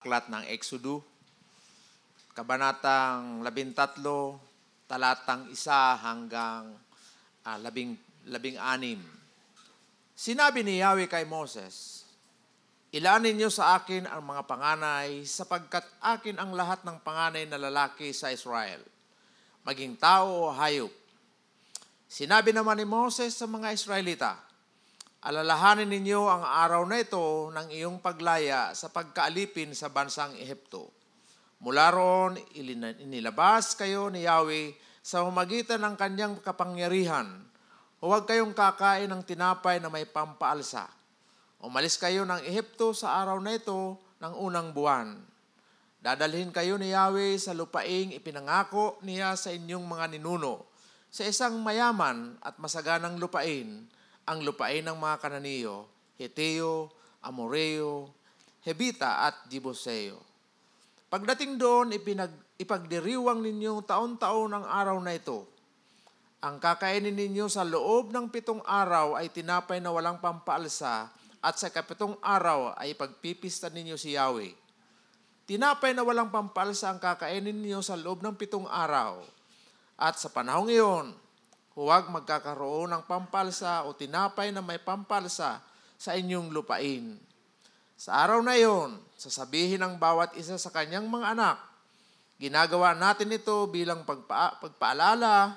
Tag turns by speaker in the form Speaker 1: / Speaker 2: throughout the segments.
Speaker 1: Aklat ng Exodo, Kabanatang 13, talatang 1 hanggang ah, labing, labing anim. Sinabi ni Yahweh kay Moses, Ilanin niyo sa akin ang mga panganay sapagkat akin ang lahat ng panganay na lalaki sa Israel, maging tao o hayop. Sinabi naman ni Moses sa mga Israelita, Alalahanin ninyo ang araw na ito ng iyong paglaya sa pagkaalipin sa bansang Ehipto. Mula roon, inilabas kayo ni Yahweh sa humagitan ng kanyang kapangyarihan. Huwag kayong kakain ng tinapay na may pampaalsa. Umalis kayo ng Ehipto sa araw na ito ng unang buwan. Dadalhin kayo ni Yahweh sa lupaing ipinangako niya sa inyong mga ninuno, sa isang mayaman at masaganang lupain, ang lupain ng mga Kananiyo, Heteo, Amoreo, Hebita at Jebuseo. Pagdating doon, ipinag, ipagdiriwang ninyo taon-taon ang araw na ito. Ang kakainin ninyo sa loob ng pitong araw ay tinapay na walang pampaalsa at sa kapitong araw ay pagpipista ninyo si Yahweh. Tinapay na walang pampalsa ang kakainin ninyo sa loob ng pitong araw. At sa panahong iyon, huwag magkakaroon ng pampalsa o tinapay na may pampalsa sa inyong lupain. Sa araw na iyon, sasabihin ng bawat isa sa kanyang mga anak, ginagawa natin ito bilang pagpa- pagpaalala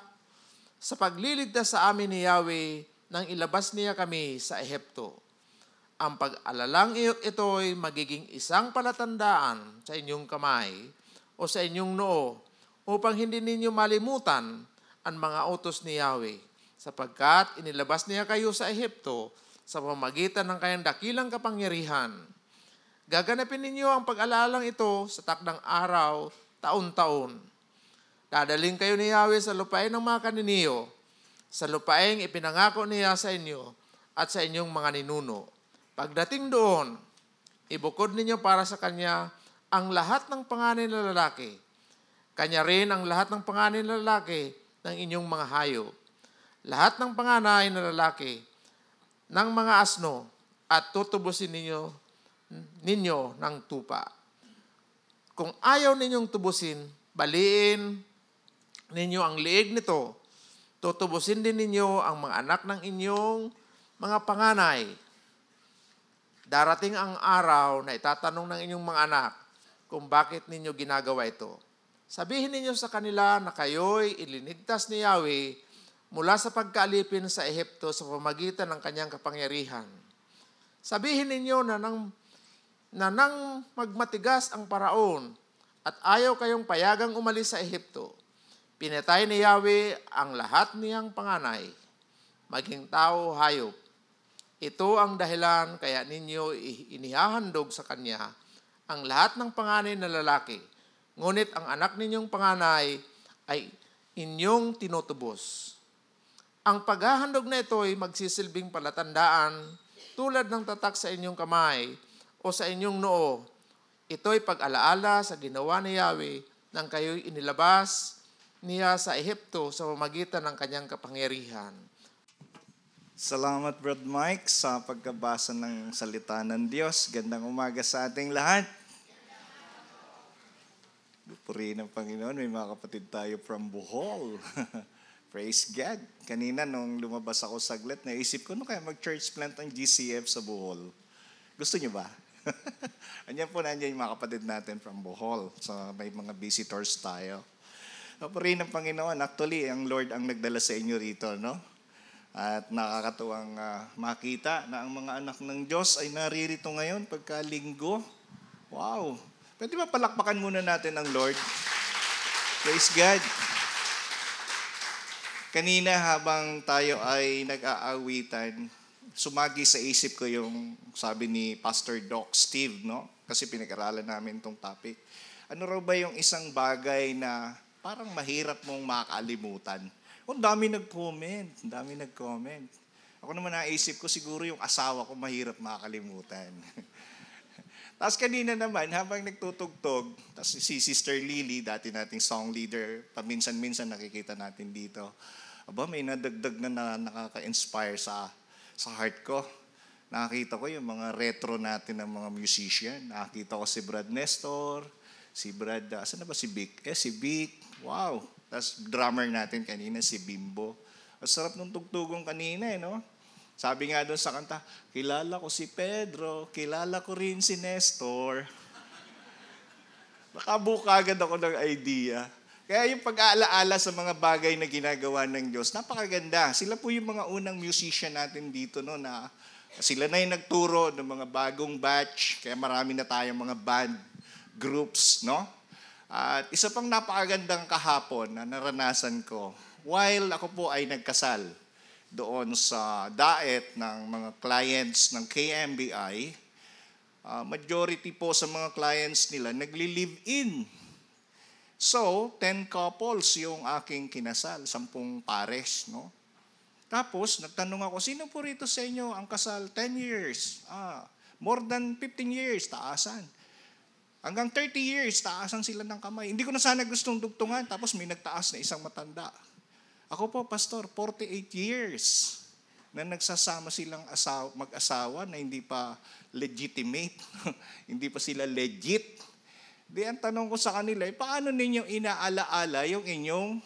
Speaker 1: sa pagliligtas sa amin ni Yahweh nang ilabas niya kami sa Ehipto. Ang pag-alalang ito ay magiging isang palatandaan sa inyong kamay o sa inyong noo upang hindi ninyo malimutan ang mga utos ni Yahweh sapagkat inilabas niya kayo sa Ehipto sa pamagitan ng kanyang dakilang kapangyarihan. Gaganapin ninyo ang pag-alalang ito sa takdang araw, taon-taon. Dadaling kayo ni Yahweh sa lupain ng mga kaniniyo, sa lupaing ipinangako niya sa inyo at sa inyong mga ninuno. Pagdating doon, ibukod ninyo para sa Kanya ang lahat ng panganay na lalaki. Kanya rin ang lahat ng panganay na lalaki ng inyong mga hayop. Lahat ng panganay na lalaki ng mga asno at tutubusin ninyo ninyo ng tupa. Kung ayaw ninyong tubusin, baliin ninyo ang liig nito. Tutubusin din ninyo ang mga anak ng inyong mga panganay. Darating ang araw na itatanong ng inyong mga anak kung bakit ninyo ginagawa ito. Sabihin ninyo sa kanila na kayo'y ilinigtas ni Yahweh mula sa pagkaalipin sa Ehipto sa pamagitan ng kanyang kapangyarihan. Sabihin ninyo na nang, na nang magmatigas ang paraon at ayaw kayong payagang umalis sa Ehipto, pinatay ni Yahweh ang lahat niyang panganay, maging tao hayop. Ito ang dahilan kaya ninyo inihahandog sa Kanya ang lahat ng panganay na lalaki. Ngunit ang anak ninyong panganay ay inyong tinutubos. Ang paghahandog na ito ay magsisilbing palatandaan tulad ng tatak sa inyong kamay o sa inyong noo. Ito ay pag-alaala sa ginawa ni Yahweh nang kayo'y inilabas niya sa Ehipto sa pamagitan ng kanyang kapangyarihan.
Speaker 2: Salamat, Brad Mike, sa pagkabasa ng salita ng Diyos. Gandang umaga sa ating lahat. Puri ng Panginoon, may mga kapatid tayo from Bohol. Praise God. Kanina nung lumabas ako saglit, naisip ko, no kaya mag-church plant ang GCF sa Bohol? Gusto niyo ba? Anyan po nandiyan yung mga kapatid natin from Bohol. So may mga visitors tayo. Puri ng Panginoon, actually, ang Lord ang nagdala sa inyo rito, no? At nakakatuwang uh, makita na ang mga anak ng Diyos ay naririto ngayon pagka linggo. Wow! Pwede ba palakpakan muna natin ang Lord? Praise God! Kanina habang tayo ay nag-aawitan, sumagi sa isip ko yung sabi ni Pastor Doc Steve, no? Kasi pinag-aralan namin tong topic. Ano raw ba yung isang bagay na parang mahirap mong makalimutan? Ang dami nag-comment. Ang dami nag-comment. Ako naman naisip ko, siguro yung asawa ko mahirap makakalimutan. tapos kanina naman, habang nagtutugtog, tapos si Sister Lily, dati nating song leader, paminsan-minsan nakikita natin dito. Aba, may nadagdag na, na nakaka-inspire sa, sa heart ko. nakakita ko yung mga retro natin ng mga musician. Nakakita ko si Brad Nestor, si Brad, uh, asan na ba si Vic? Eh, si Vic. Wow. Tapos drummer natin kanina, si Bimbo. Ang sarap nung tugtugong kanina eh, no? Sabi nga doon sa kanta, kilala ko si Pedro, kilala ko rin si Nestor. Nakabuka agad ako ng idea. Kaya yung pag-aalaala sa mga bagay na ginagawa ng Diyos, napakaganda. Sila po yung mga unang musician natin dito no, na sila na yung nagturo ng mga bagong batch. Kaya marami na tayong mga band groups. No? At isa pang napakagandang kahapon na naranasan ko, while ako po ay nagkasal doon sa daet ng mga clients ng KMBI, uh, majority po sa mga clients nila nagli-live in So, 10 couples yung aking kinasal, sampung pares, no? Tapos, nagtanong ako, sino po rito sa inyo ang kasal? 10 years. Ah, more than 15 years, taasan. Hanggang 30 years, taasan sila ng kamay. Hindi ko na sana gustong dugtungan, tapos may nagtaas na isang matanda. Ako po, pastor, 48 years na nagsasama silang asawa, mag-asawa na hindi pa legitimate, hindi pa sila legit Di ang tanong ko sa kanila, eh, paano ninyo inaalaala yung inyong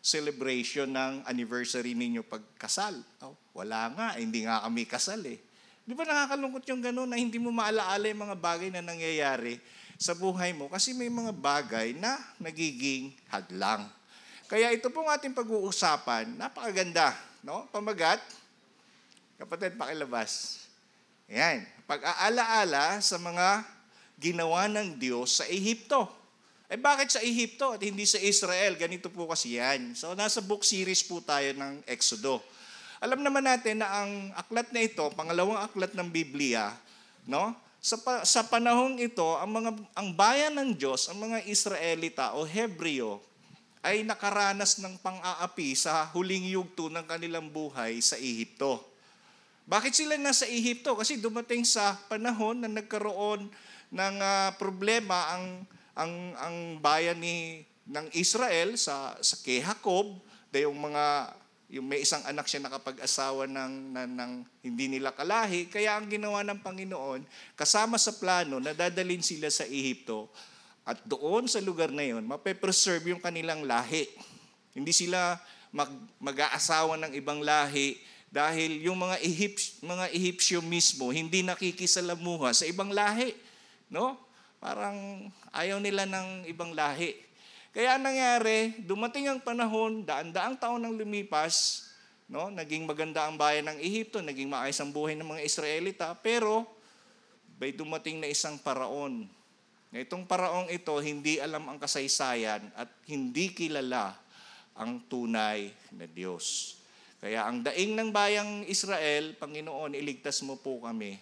Speaker 2: celebration ng anniversary ninyo pagkasal? Oh, wala nga, hindi nga kami kasal eh. Di ba nakakalungkot yung gano'n na hindi mo maalaala yung mga bagay na nangyayari sa buhay mo kasi may mga bagay na nagiging hadlang. Kaya ito pong ating pag-uusapan, napakaganda. No? Pamagat, kapatid, pakilabas. Yan. Pag-aalaala sa mga ginawa ng Diyos sa Ehipto. Eh bakit sa Ehipto at hindi sa Israel? Ganito po kasi yan. So nasa book series po tayo ng Exodo. Alam naman natin na ang aklat na ito, pangalawang aklat ng Biblia, no? Sa, sa panahong ito, ang mga ang bayan ng Diyos, ang mga Israelita o Hebreo ay nakaranas ng pang-aapi sa huling yugto ng kanilang buhay sa Ehipto. Bakit sila nasa Ehipto? Kasi dumating sa panahon na nagkaroon ng uh, problema ang ang ang bayan ni ng Israel sa sa kay Jacob, yung mga yung may isang anak siya nakapag-asawa ng, ng, ng hindi nila kalahi. Kaya ang ginawa ng Panginoon, kasama sa plano na dadalhin sila sa Ehipto at doon sa lugar na yon, mape-preserve yung kanilang lahi. Hindi sila mag, mag-aasawa ng ibang lahi dahil yung mga Egypt, mga Egyptyo mismo hindi nakikisalamuha sa ibang lahi. No? Parang ayaw nila ng ibang lahi. Kaya nangyari, dumating ang panahon, daan-daang taon nang lumipas, no? naging maganda ang bayan ng Ehipto, naging maayos ang buhay ng mga Israelita, pero may dumating na isang paraon. Itong paraong ito, hindi alam ang kasaysayan at hindi kilala ang tunay na Diyos. Kaya ang daing ng bayang Israel, Panginoon, iligtas mo po kami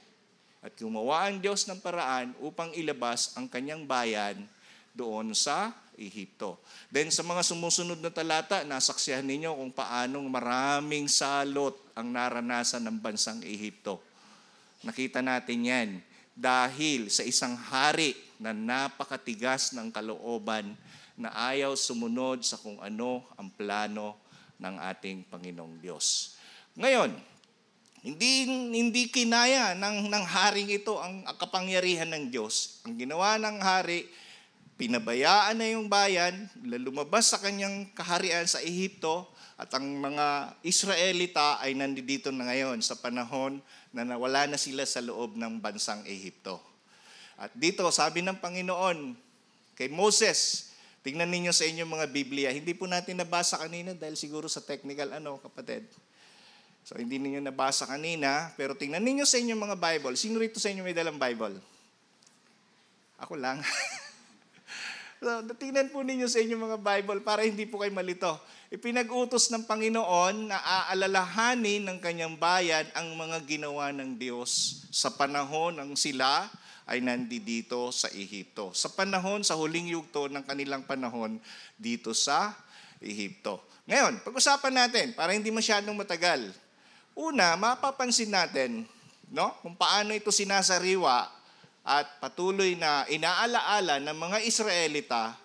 Speaker 2: at gumawa ang Diyos ng paraan upang ilabas ang kanyang bayan doon sa Ehipto. Then sa mga sumusunod na talata, nasaksihan ninyo kung paanong maraming salot ang naranasan ng bansang Ehipto. Nakita natin yan dahil sa isang hari na napakatigas ng kalooban na ayaw sumunod sa kung ano ang plano ng ating Panginoong Diyos. Ngayon, hindi, hindi kinaya ng, ng haring ito ang, kapangyarihan ng Diyos. Ang ginawa ng hari, pinabayaan na yung bayan, lumabas sa kanyang kaharian sa Ehipto, at ang mga Israelita ay nandito na ngayon sa panahon na nawala na sila sa loob ng bansang Ehipto. At dito, sabi ng Panginoon kay Moses, tingnan ninyo sa inyong mga Biblia. Hindi po natin nabasa kanina dahil siguro sa technical ano, kapatid. So hindi ninyo nabasa kanina, pero tingnan ninyo sa inyong mga Bible. Sino rito sa inyo may dalang Bible? Ako lang. so, tingnan po ninyo sa inyong mga Bible para hindi po kayo malito. Ipinag-utos ng Panginoon na aalalahanin ng kanyang bayan ang mga ginawa ng Diyos sa panahon ng sila ay nandito sa Ehipto. Sa panahon, sa huling yugto ng kanilang panahon dito sa Ehipto. Ngayon, pag-usapan natin, para hindi masyadong matagal, Una, mapapansin natin no, kung paano ito sinasariwa at patuloy na inaalaala ng mga Israelita.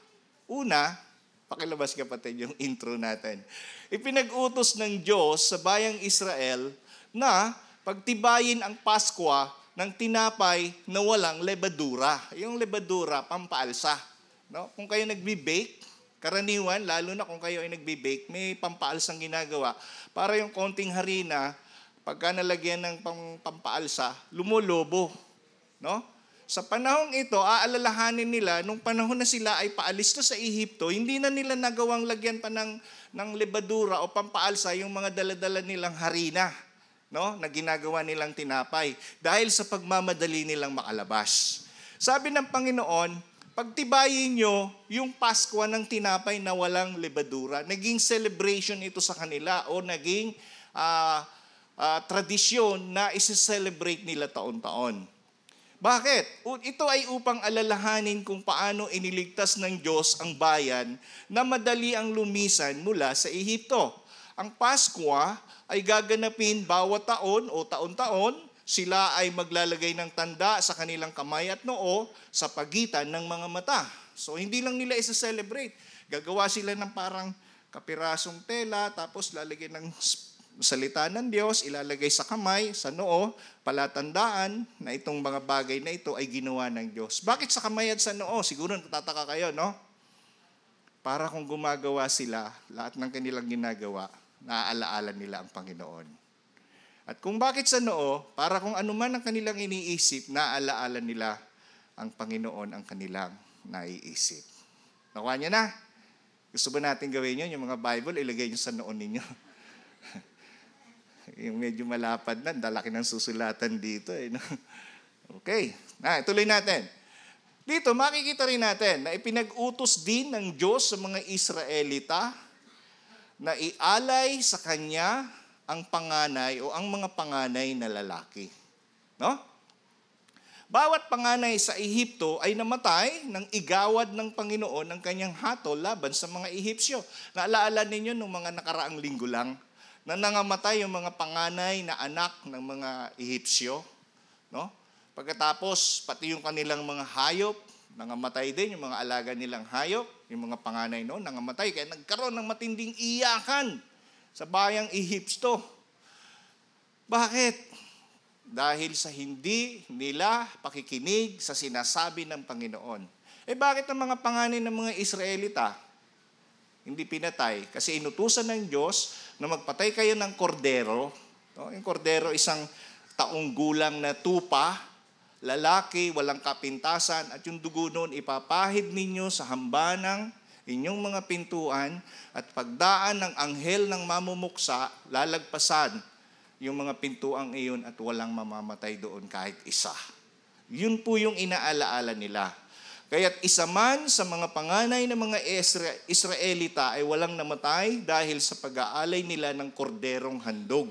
Speaker 2: Una, pakilabas kapatid yung intro natin. Ipinag-utos ng Diyos sa bayang Israel na pagtibayin ang Paskwa ng tinapay na walang lebadura. Yung lebadura, pampaalsa. No? Kung kayo nagbi-bake, karaniwan, lalo na kung kayo ay nagbi-bake, may pampaalsang ginagawa. Para yung konting harina, pagka nalagyan ng pam- pampaalsa, lumulobo. No? Sa panahong ito, aalalahanin nila, nung panahon na sila ay paalis na sa Ehipto, hindi na nila nagawang lagyan pa ng, ng lebadura o pampaalsa yung mga daladala nilang harina no, na ginagawa nilang tinapay dahil sa pagmamadali nilang makalabas. Sabi ng Panginoon, pagtibayin nyo yung Paskwa ng tinapay na walang lebadura. Naging celebration ito sa kanila o naging ah, ah, tradisyon na isi-celebrate nila taon-taon. Bakit? Ito ay upang alalahanin kung paano iniligtas ng Diyos ang bayan na madali ang lumisan mula sa Ehipto. Ang Paskwa ay gaganapin bawat taon o taon-taon. Sila ay maglalagay ng tanda sa kanilang kamay at noo sa pagitan ng mga mata. So hindi lang nila isa-celebrate. Gagawa sila ng parang kapirasong tela, tapos lalagyan ng salita ng Diyos, ilalagay sa kamay, sa noo, palatandaan na itong mga bagay na ito ay ginawa ng Diyos. Bakit sa kamay at sa noo? Siguro natataka kayo, no? Para kung gumagawa sila, lahat ng kanilang ginagawa, naaalaala nila ang Panginoon. At kung bakit sa noo, para kung ano man ang kanilang iniisip, naaalaala nila ang Panginoon ang kanilang naiisip. Nakuha niya na? Gusto ba natin gawin yun? Yung mga Bible, ilagay niyo sa noon ninyo. yung medyo malapad na, dalaki ng susulatan dito. Eh, no? Okay, na, tuloy natin. Dito, makikita rin natin na ipinag-utos din ng Diyos sa mga Israelita na ialay sa Kanya ang panganay o ang mga panganay na lalaki. No? Bawat panganay sa Ehipto ay namatay ng igawad ng Panginoon ng kanyang hatol laban sa mga Ehipsyo. Naalaala ninyo nung mga nakaraang linggo lang na nangamatay yung mga panganay na anak ng mga Ehipsyo. No? Pagkatapos, pati yung kanilang mga hayop, nangamatay din yung mga alaga nilang hayop, yung mga panganay noon, nangamatay. Kaya nagkaroon ng matinding iyakan sa bayang Ehipto. Bakit? Dahil sa hindi nila pakikinig sa sinasabi ng Panginoon. Eh bakit ang mga panganay ng mga Israelita hindi pinatay? Kasi inutusan ng Diyos na magpatay kayo ng kordero. No? Yung kordero isang taong gulang na tupa, lalaki, walang kapintasan, at yung dugo noon ipapahid ninyo sa hambanang inyong mga pintuan at pagdaan ng anghel ng mamumuksa, lalagpasan yung mga pintuang iyon at walang mamamatay doon kahit isa. Yun po yung inaalaala nila. Kaya't isa man sa mga panganay ng mga Isra- Israelita ay walang namatay dahil sa pag-aalay nila ng korderong handog.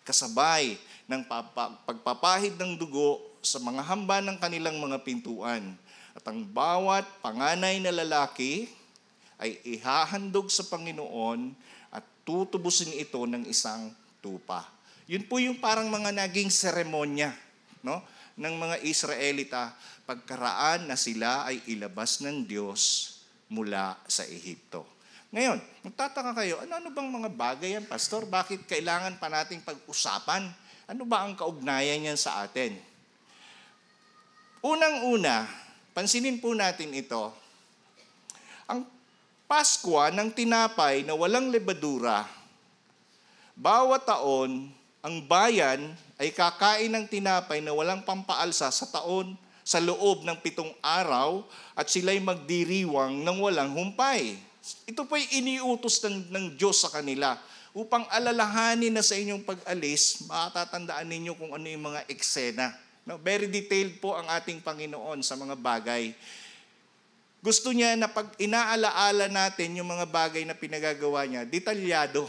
Speaker 2: Kasabay ng papa- pagpapahid ng dugo sa mga hamba ng kanilang mga pintuan. At ang bawat panganay na lalaki ay ihahandog sa Panginoon at tutubusin ito ng isang tupa. Yun po yung parang mga naging seremonya no, ng mga Israelita pagkaraan na sila ay ilabas ng Diyos mula sa Ehipto. Ngayon, magtataka kayo, ano-ano bang mga bagay yan, Pastor? Bakit kailangan pa nating pag-usapan? Ano ba ang kaugnayan yan sa atin? Unang-una, pansinin po natin ito, ang Paskwa ng tinapay na walang lebadura, bawat taon, ang bayan ay kakain ng tinapay na walang pampaalsa sa taon sa loob ng pitong araw at sila'y magdiriwang ng walang humpay. Ito po'y iniutos ng, ng Diyos sa kanila upang alalahanin na sa inyong pag-alis, matatandaan ninyo kung ano yung mga eksena. No, very detailed po ang ating Panginoon sa mga bagay. Gusto niya na pag inaalaala natin yung mga bagay na pinagagawa niya, detalyado.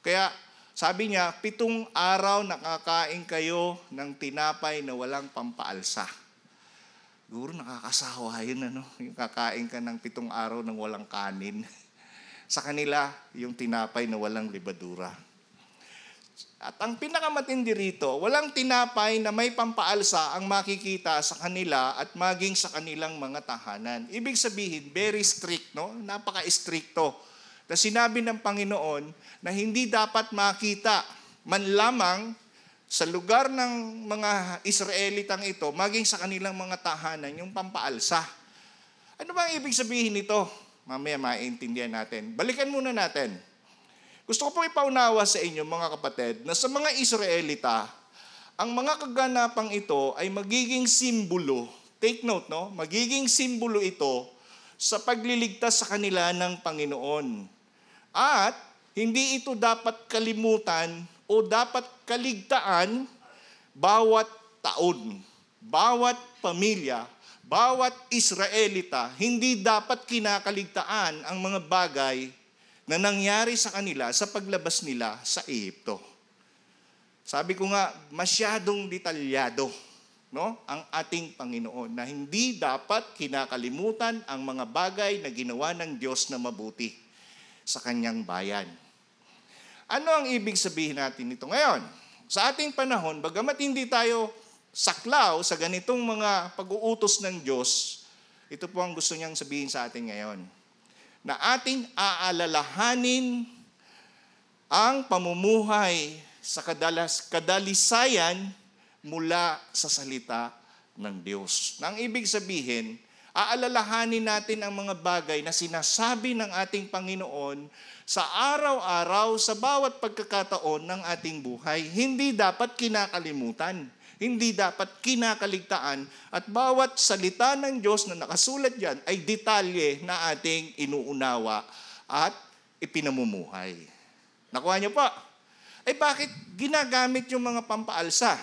Speaker 2: Kaya sabi niya, pitong araw nakakain kayo ng tinapay na walang pampaalsa. Siguro nakakasawa yun, ano? Yung kakain ka ng pitong araw ng walang kanin. Sa kanila, yung tinapay na walang libadura. At ang pinakamatindi rito, walang tinapay na may pampaalsa ang makikita sa kanila at maging sa kanilang mga tahanan. Ibig sabihin, very strict, no? Napaka-stricto. Na sinabi ng Panginoon na hindi dapat makita man lamang sa lugar ng mga Israelitang ito, maging sa kanilang mga tahanan, yung pampaalsa. Ano ba ang ibig sabihin nito? Mamaya maintindihan natin. Balikan muna natin. Gusto ko pong ipaunawa sa inyo, mga kapatid, na sa mga Israelita, ang mga kaganapang ito ay magiging simbolo. Take note, no? Magiging simbolo ito sa pagliligtas sa kanila ng Panginoon. At hindi ito dapat kalimutan o dapat kaligtaan bawat taon, bawat pamilya, bawat Israelita, hindi dapat kinakaligtaan ang mga bagay na nangyari sa kanila sa paglabas nila sa Ehipto. Sabi ko nga, masyadong detalyado no, ang ating Panginoon na hindi dapat kinakalimutan ang mga bagay na ginawa ng Diyos na mabuti sa kanyang bayan. Ano ang ibig sabihin natin nito ngayon? Sa ating panahon, bagamat hindi tayo saklaw sa ganitong mga pag-uutos ng Diyos, ito po ang gusto niyang sabihin sa atin ngayon. Na ating aalalahanin ang pamumuhay sa kadalas, kadalisayan mula sa salita ng Diyos. Na ang ibig sabihin, aalalahanin natin ang mga bagay na sinasabi ng ating Panginoon sa araw-araw, sa bawat pagkakataon ng ating buhay. Hindi dapat kinakalimutan. Hindi dapat kinakaligtaan. At bawat salita ng Diyos na nakasulat dyan ay detalye na ating inuunawa at ipinamumuhay. Nakuha niyo po? Eh bakit ginagamit yung mga pampaalsa?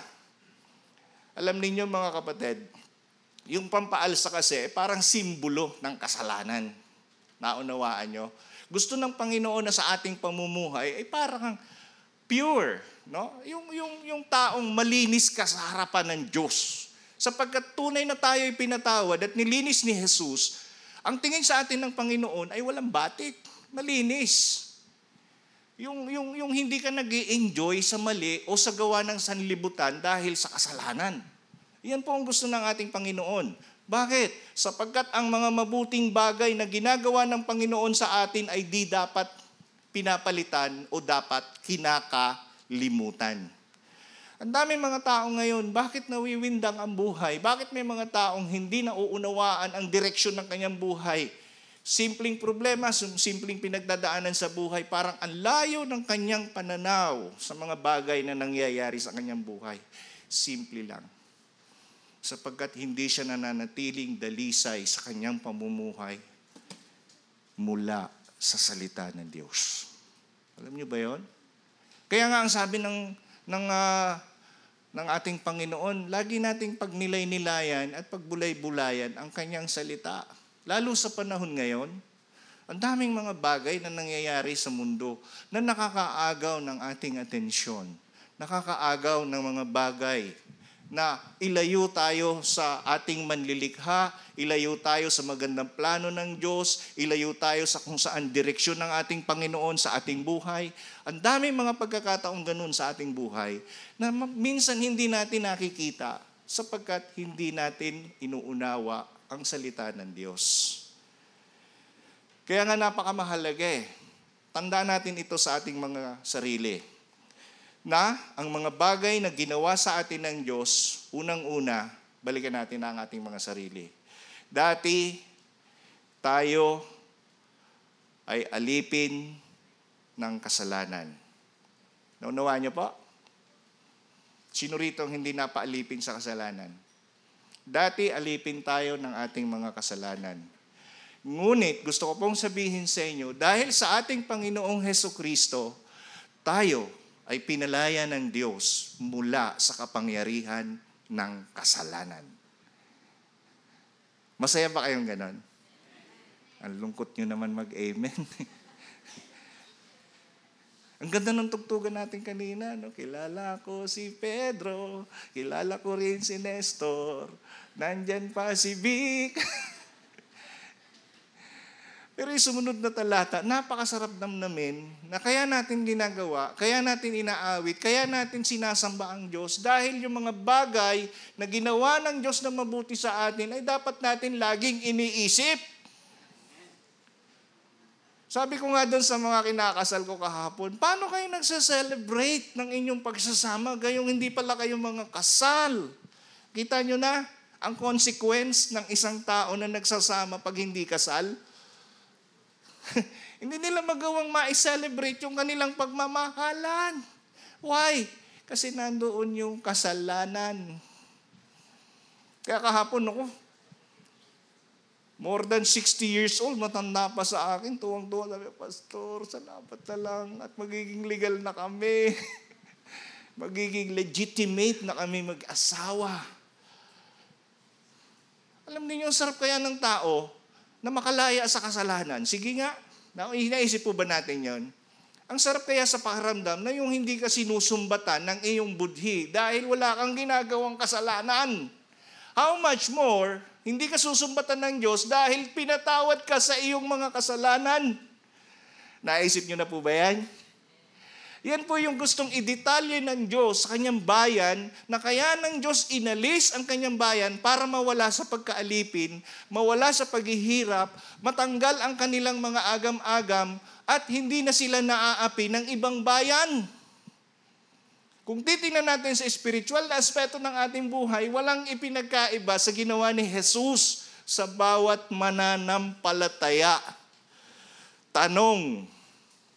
Speaker 2: Alam ninyo mga kapatid, yung pampaalsa kasi parang simbolo ng kasalanan. Naunawaan nyo? Gusto ng Panginoon na sa ating pamumuhay ay parang pure, no? Yung yung yung taong malinis ka sa harapan ng Diyos. Sapagkat tunay na tayo ay pinatawad at nilinis ni Jesus, ang tingin sa atin ng Panginoon ay walang batik, malinis. Yung, yung, yung hindi ka nag enjoy sa mali o sa gawa ng sanlibutan dahil sa kasalanan. Yan po ang gusto ng ating Panginoon. Bakit? Sapagkat ang mga mabuting bagay na ginagawa ng Panginoon sa atin ay di dapat pinapalitan o dapat kinakalimutan. Ang daming mga tao ngayon, bakit nawiwindang ang buhay? Bakit may mga taong hindi nauunawaan ang direksyon ng kanyang buhay? Simpleng problema, simpleng pinagdadaanan sa buhay, parang ang layo ng kanyang pananaw sa mga bagay na nangyayari sa kanyang buhay. Simple lang sapagkat hindi siya nananatiling dalisay sa kanyang pamumuhay mula sa salita ng Diyos. Alam niyo ba yon? Kaya nga ang sabi ng, ng, uh, ng ating Panginoon, lagi nating pagnilay-nilayan at pagbulay-bulayan ang kanyang salita. Lalo sa panahon ngayon, ang daming mga bagay na nangyayari sa mundo na nakakaagaw ng ating atensyon. Nakakaagaw ng mga bagay na ilayo tayo sa ating manlilikha, ilayo tayo sa magandang plano ng Diyos, ilayo tayo sa kung saan direksyon ng ating Panginoon sa ating buhay. Ang dami mga pagkakataong ganun sa ating buhay na minsan hindi natin nakikita sapagkat hindi natin inuunawa ang salita ng Diyos. Kaya nga napakamahalaga eh. Tanda natin ito sa ating mga sarili na ang mga bagay na ginawa sa atin ng Diyos, unang-una, balikan natin ang ating mga sarili. Dati, tayo ay alipin ng kasalanan. Naunawaan niyo po? Sino rito ang hindi napaalipin sa kasalanan? Dati, alipin tayo ng ating mga kasalanan. Ngunit, gusto ko pong sabihin sa inyo, dahil sa ating Panginoong Heso Kristo, tayo ay pinalaya ng Diyos mula sa kapangyarihan ng kasalanan. Masaya ba kayong ganon? Ang lungkot nyo naman mag-amen. Ang ganda ng tugtugan natin kanina. No? Kilala ko si Pedro. Kilala ko rin si Nestor. Nandyan pa si Vic. Pero yung sumunod na talata, napakasarap namnamin na kaya natin ginagawa, kaya natin inaawit, kaya natin sinasamba ang Diyos dahil yung mga bagay na ginawa ng Diyos na mabuti sa atin ay dapat natin laging iniisip. Sabi ko nga doon sa mga kinakasal ko kahapon, paano kayo nagsa-celebrate ng inyong pagsasama gayong hindi pala kayo mga kasal? Kita nyo na ang consequence ng isang tao na nagsasama pag hindi kasal? hindi nila magawang ma-celebrate yung kanilang pagmamahalan. Why? Kasi nandoon yung kasalanan. Kaya kahapon ako, more than 60 years old, matanda pa sa akin, tuwang-tuwa, sabi, Pastor, salamat na lang at magiging legal na kami. magiging legitimate na kami mag-asawa. Alam niyo, sarap kaya ng tao na makalaya sa kasalanan. Sige nga, naisip po ba natin yon? Ang sarap kaya sa pakiramdam na yung hindi ka sinusumbatan ng iyong budhi dahil wala kang ginagawang kasalanan. How much more, hindi ka susumbatan ng Diyos dahil pinatawad ka sa iyong mga kasalanan. Naisip nyo na po ba yan? Yan po yung gustong idetalye ng Diyos sa kanyang bayan na kaya ng Diyos inalis ang kanyang bayan para mawala sa pagkaalipin, mawala sa paghihirap, matanggal ang kanilang mga agam-agam at hindi na sila naaapi ng ibang bayan. Kung titingnan natin sa spiritual na aspeto ng ating buhay, walang ipinagkaiba sa ginawa ni Jesus sa bawat mananampalataya. Tanong,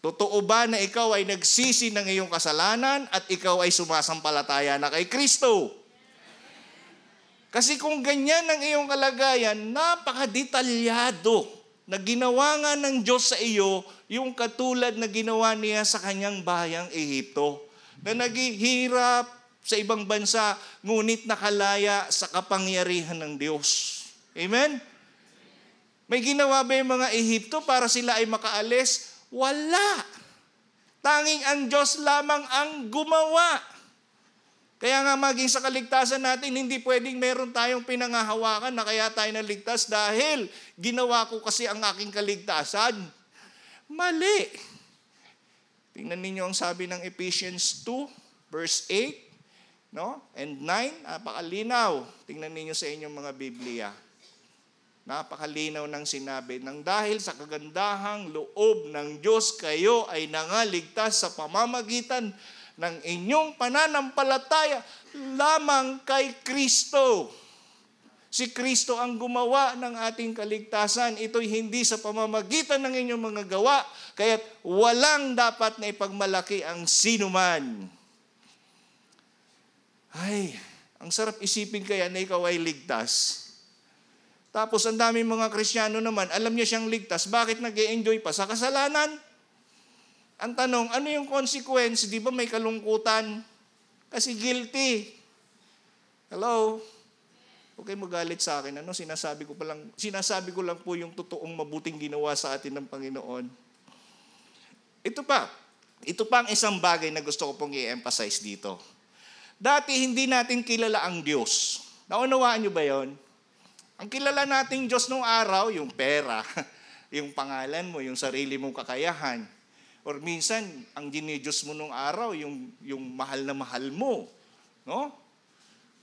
Speaker 2: totoo ba na ikaw ay nagsisi ng iyong kasalanan at ikaw ay sumasampalataya na kay Kristo? Kasi kung ganyan ang iyong kalagayan, napakadetalyado na ginawa nga ng Diyos sa iyo yung katulad na ginawa niya sa kanyang bayang Ehipto na naghihirap sa ibang bansa, ngunit nakalaya sa kapangyarihan ng Diyos. Amen? May ginawa ba yung mga Ehipto para sila ay makaalis? Wala. Tanging ang Diyos lamang ang gumawa. Kaya nga maging sa kaligtasan natin, hindi pwedeng meron tayong pinangahawakan na kaya tayo naligtas dahil ginawa ko kasi ang aking kaligtasan. Mali. Tingnan ninyo ang sabi ng Ephesians 2, verse 8 no? and 9. Napakalinaw. Tingnan ninyo sa inyong mga Biblia. Napakalinaw ng sinabi, nang dahil sa kagandahang loob ng Diyos kayo ay nangaligtas sa pamamagitan ng inyong pananampalataya lamang kay Kristo. Si Kristo ang gumawa ng ating kaligtasan. Ito'y hindi sa pamamagitan ng inyong mga gawa, kaya't walang dapat na ipagmalaki ang sinuman. Ay, ang sarap isipin kaya na ikaw ay ligtas. Tapos ang daming mga Kristiyano naman, alam niya siyang ligtas, bakit nag enjoy pa sa kasalanan? Ang tanong, ano yung consequence? Di ba may kalungkutan? Kasi guilty. Hello? Okay mo galit sa akin. Ano sinasabi ko pa lang, sinasabi ko lang po yung totoong mabuting ginawa sa atin ng Panginoon. Ito pa, ito pa ang isang bagay na gusto ko pong i-emphasize dito. Dati hindi natin kilala ang Diyos. Naunawaan niyo ba yon? Ang kilala nating Diyos nung araw, yung pera, yung pangalan mo, yung sarili mong kakayahan. Or minsan, ang dinidiyos mo nung araw, yung, yung mahal na mahal mo. No?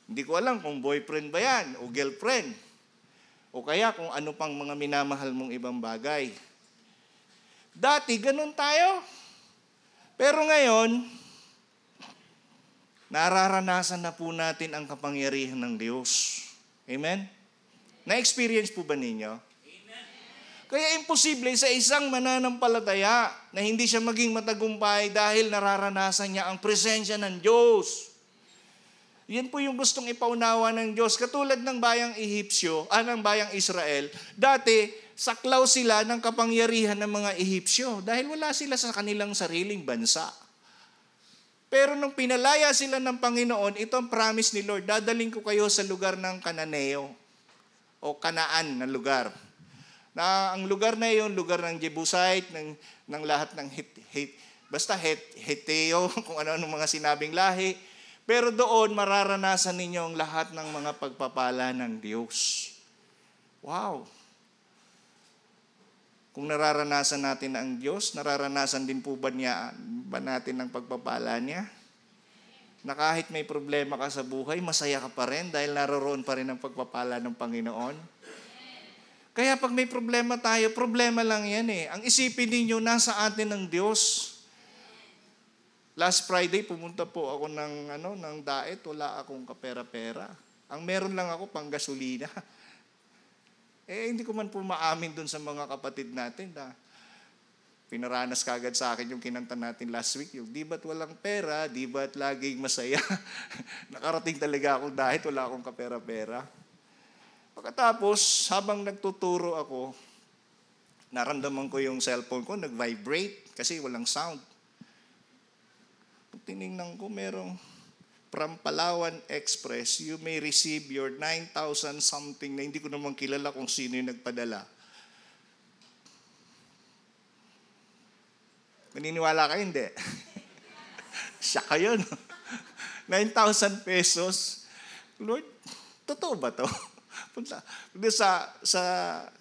Speaker 2: Hindi ko alam kung boyfriend ba yan o girlfriend. O kaya kung ano pang mga minamahal mong ibang bagay. Dati, ganun tayo. Pero ngayon, nararanasan na po natin ang kapangyarihan ng Diyos. Amen? Na-experience po ba ninyo? Kaya imposible sa isang mananampalataya na hindi siya maging matagumpay dahil nararanasan niya ang presensya ng Diyos. Yan po yung gustong ipaunawa ng Diyos. Katulad ng bayang Ehipsyo, ah, ng bayang Israel, dati saklaw sila ng kapangyarihan ng mga Ehipsyo dahil wala sila sa kanilang sariling bansa. Pero nung pinalaya sila ng Panginoon, ito ang promise ni Lord, dadaling ko kayo sa lugar ng Kananeo o Kanaan na lugar. Na ang lugar na iyon, lugar ng Jebusite, ng, ng lahat ng hit, hit, basta het, Heteo, kung ano-ano mga sinabing lahi, pero doon, mararanasan ninyo ang lahat ng mga pagpapala ng Diyos. Wow! Kung nararanasan natin ang Diyos, nararanasan din po ba, niya, ba natin ang pagpapala niya? Na kahit may problema ka sa buhay, masaya ka pa rin dahil naroon pa rin ang pagpapala ng Panginoon? Kaya pag may problema tayo, problema lang yan eh. Ang isipin ninyo, nasa atin ng Diyos. Last Friday, pumunta po ako ng, ano, ng diet. Wala akong kapera-pera. Ang meron lang ako, pang gasolina. Eh, hindi ko man po maamin dun sa mga kapatid natin na pinaranas kagad sa akin yung kinanta natin last week. Yung, di ba't walang pera? Di ba't laging masaya? Nakarating talaga ako dahil wala akong kapera-pera. Pagkatapos, habang nagtuturo ako, naramdaman ko yung cellphone ko, nag-vibrate kasi walang sound. Pag tinignan ko, merong from Palawan Express, you may receive your 9,000 something na hindi ko naman kilala kung sino yung nagpadala. Maniniwala kayo? Hindi. Siya kayo, no? 9,000 pesos. Lord, totoo ba to? Punta. Sa, sa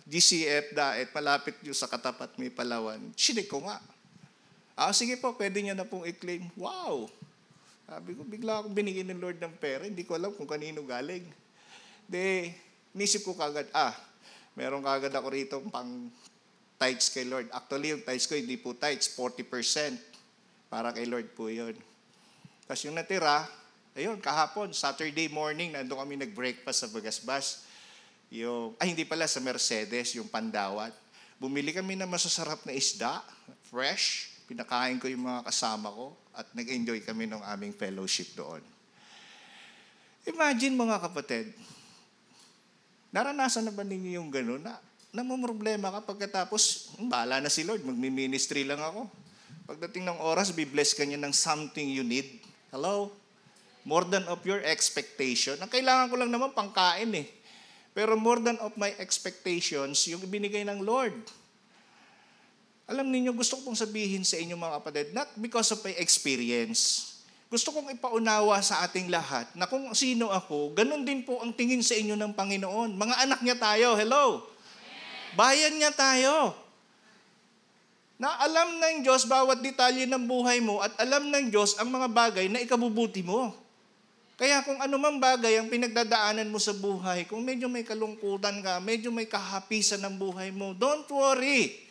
Speaker 2: GCF Daet, malapit yung sa katapat may Palawan. Sinig ko nga. Ah, sige po, pwede niya na pong i-claim. Wow! Sabi ko, bigla akong binigyan ng Lord ng pera. Hindi ko alam kung kanino galing. De, nisip ko kagad, ah, meron kagad ako rito pang tithes kay Lord. Actually, yung tithes ko, hindi po tithes, 40%. Para kay Lord po yun. Tapos yung natira, ayun, kahapon, Saturday morning, nandun kami nag-breakfast sa Bagasbas. Yung, ay, hindi pala, sa Mercedes, yung pandawat. Bumili kami ng masasarap na isda, fresh. Pinakain ko yung mga kasama ko at nag-enjoy kami ng aming fellowship doon. Imagine mga kapatid, naranasan na ba ninyo yung gano'n na namumroblema ka pagkatapos, bahala na si Lord, magmi-ministry lang ako. Pagdating ng oras, be-bless ka niya ng something you need. Hello? More than of your expectation. Ang kailangan ko lang naman pangkain eh. Pero more than of my expectations, yung ibinigay ng Lord. Alam niyo gusto ko pong sabihin sa inyo mga kapatid, not because of my experience. Gusto kong ipaunawa sa ating lahat na kung sino ako, ganun din po ang tingin sa inyo ng Panginoon. Mga anak niya tayo, hello? Bayan niya tayo. Na alam ng Diyos bawat detalye ng buhay mo at alam ng Diyos ang mga bagay na ikabubuti mo. Kaya kung man bagay ang pinagdadaanan mo sa buhay, kung medyo may kalungkutan ka, medyo may kahapisan ng buhay mo, don't worry.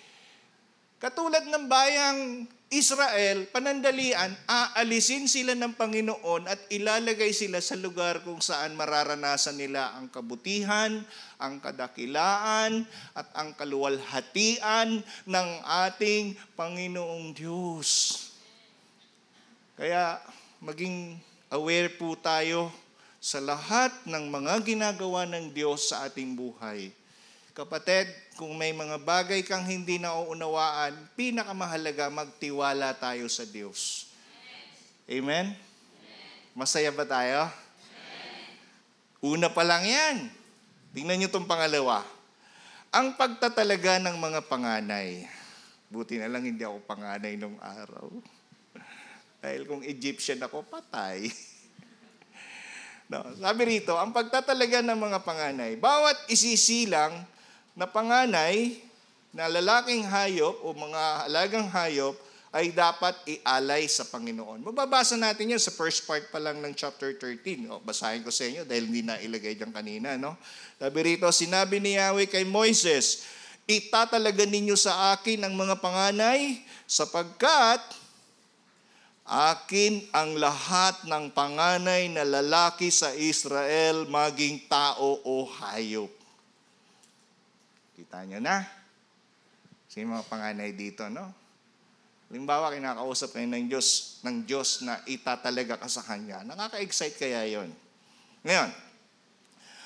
Speaker 2: Katulad ng bayang Israel, panandalian, aalisin sila ng Panginoon at ilalagay sila sa lugar kung saan mararanasan nila ang kabutihan, ang kadakilaan, at ang kaluwalhatian ng ating Panginoong Diyos. Kaya maging aware po tayo sa lahat ng mga ginagawa ng Diyos sa ating buhay. Kapatid, kung may mga bagay kang hindi nauunawaan, pinakamahalaga magtiwala tayo sa Diyos. Amen? Masaya ba tayo? Una pa lang yan. Tingnan nyo itong pangalawa. Ang pagtatalaga ng mga panganay. Buti na lang hindi ako panganay nung araw. Dahil kung Egyptian ako, patay. no, sabi rito, ang pagtatalaga ng mga panganay, bawat isisilang na panganay na lalaking hayop o mga alagang hayop ay dapat ialay sa Panginoon. Mababasa natin yan sa first part pa lang ng chapter 13. O, basahin ko sa inyo dahil hindi na ilagay dyan kanina. No? Sabi rito, sinabi ni Yahweh kay Moises, itatalaga ninyo sa akin ang mga panganay sapagkat Akin ang lahat ng panganay na lalaki sa Israel, maging tao o hayop. Kita nyo na? Sino mga panganay dito, no? Halimbawa, kinakausap kayo ng Diyos, ng Diyos na itatalaga ka sa Kanya. Nakaka-excite kaya yon. Ngayon,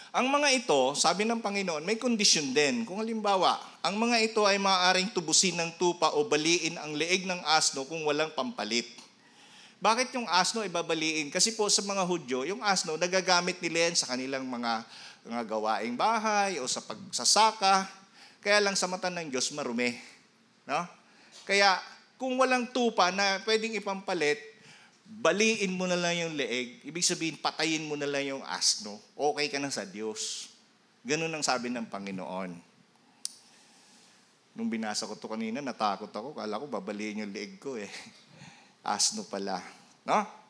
Speaker 2: ang mga ito, sabi ng Panginoon, may kondisyon din. Kung halimbawa, ang mga ito ay maaaring tubusin ng tupa o baliin ang leeg ng asno kung walang pampalit. Bakit yung asno ibabaliin? Kasi po sa mga Hudyo, yung asno nagagamit nila yan sa kanilang mga, mga gawaing bahay o sa pagsasaka. Kaya lang sa mata ng Diyos marumi. No? Kaya kung walang tupa na pwedeng ipampalit, baliin mo na lang yung leeg. Ibig sabihin, patayin mo na lang yung asno. Okay ka na sa Diyos. Ganun ang sabi ng Panginoon. Nung binasa ko to kanina, natakot ako. Kala ko babaliin yung leeg ko eh. Asno pala. No?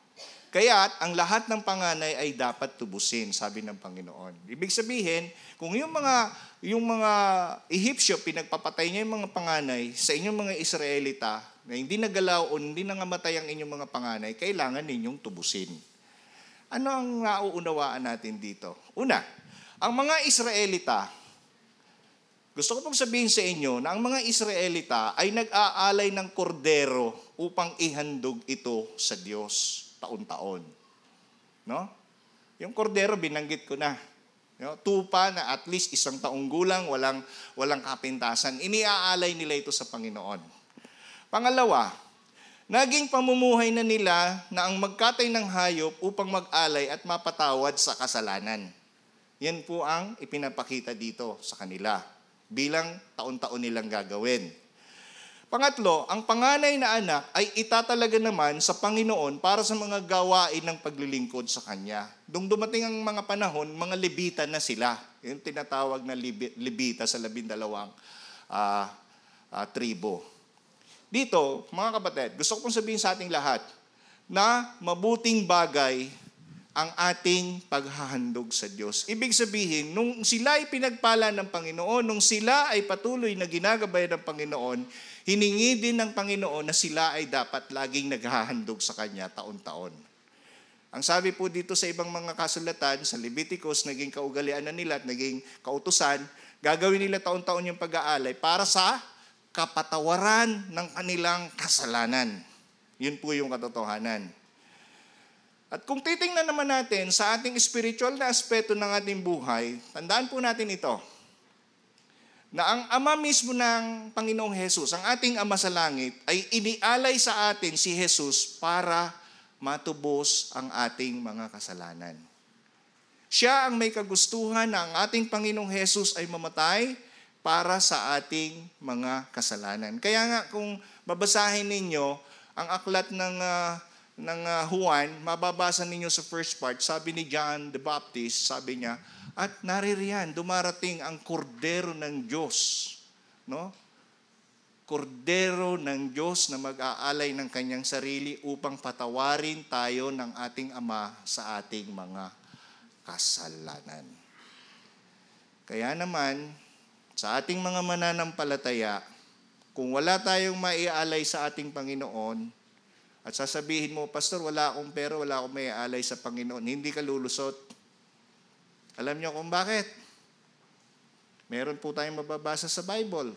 Speaker 2: Kaya ang lahat ng panganay ay dapat tubusin, sabi ng Panginoon. Ibig sabihin, kung yung mga yung mga Ehipsyo pinagpapatay niya yung mga panganay sa inyong mga Israelita na hindi nagalaw o hindi nangamatay ang inyong mga panganay, kailangan ninyong tubusin. Ano ang nauunawaan natin dito? Una, ang mga Israelita, gusto ko pong sabihin sa inyo na ang mga Israelita ay nag-aalay ng kordero upang ihandog ito sa Diyos taon-taon. No? Yung kordero binanggit ko na. No? Tupa na at least isang taong gulang, walang walang kapintasan. Iniaalay nila ito sa Panginoon. Pangalawa, naging pamumuhay na nila na ang magkatay ng hayop upang mag-alay at mapatawad sa kasalanan. Yan po ang ipinapakita dito sa kanila bilang taon-taon nilang gagawin. Pangatlo, ang panganay na anak ay itatalaga naman sa Panginoon para sa mga gawain ng paglilingkod sa Kanya. Nung dumating ang mga panahon, mga Levita na sila. Yung tinatawag na Levita sa labindalawang uh, uh, tribo. Dito, mga kapatid, gusto ko pong sabihin sa ating lahat na mabuting bagay ang ating paghahandog sa Diyos. Ibig sabihin, nung sila ay pinagpala ng Panginoon, nung sila ay patuloy na ginagabay ng Panginoon, hiningi din ng Panginoon na sila ay dapat laging naghahandog sa Kanya taon-taon. Ang sabi po dito sa ibang mga kasulatan, sa Leviticus, naging kaugalian na nila at naging kautusan, gagawin nila taon-taon yung pag-aalay para sa kapatawaran ng kanilang kasalanan. Yun po yung katotohanan. At kung titingnan naman natin sa ating spiritual na aspeto ng ating buhay, tandaan po natin ito na ang Ama mismo ng Panginoong Hesus, ang ating Ama sa langit, ay inialay sa atin si Jesus para matubos ang ating mga kasalanan. Siya ang may kagustuhan na ang ating Panginoong Hesus ay mamatay para sa ating mga kasalanan. Kaya nga kung babasahin ninyo ang aklat ng uh, ng uh, Juan, mababasa ninyo sa first part, sabi ni John the Baptist, sabi niya, at naririyan, dumarating ang kordero ng Diyos. No? Kordero ng Diyos na mag-aalay ng kanyang sarili upang patawarin tayo ng ating Ama sa ating mga kasalanan. Kaya naman, sa ating mga mananampalataya, kung wala tayong maialay sa ating Panginoon, at sasabihin mo, Pastor, wala akong pera, wala akong maialay sa Panginoon, hindi ka lulusot. Alam niyo kung bakit? Meron po tayong mababasa sa Bible.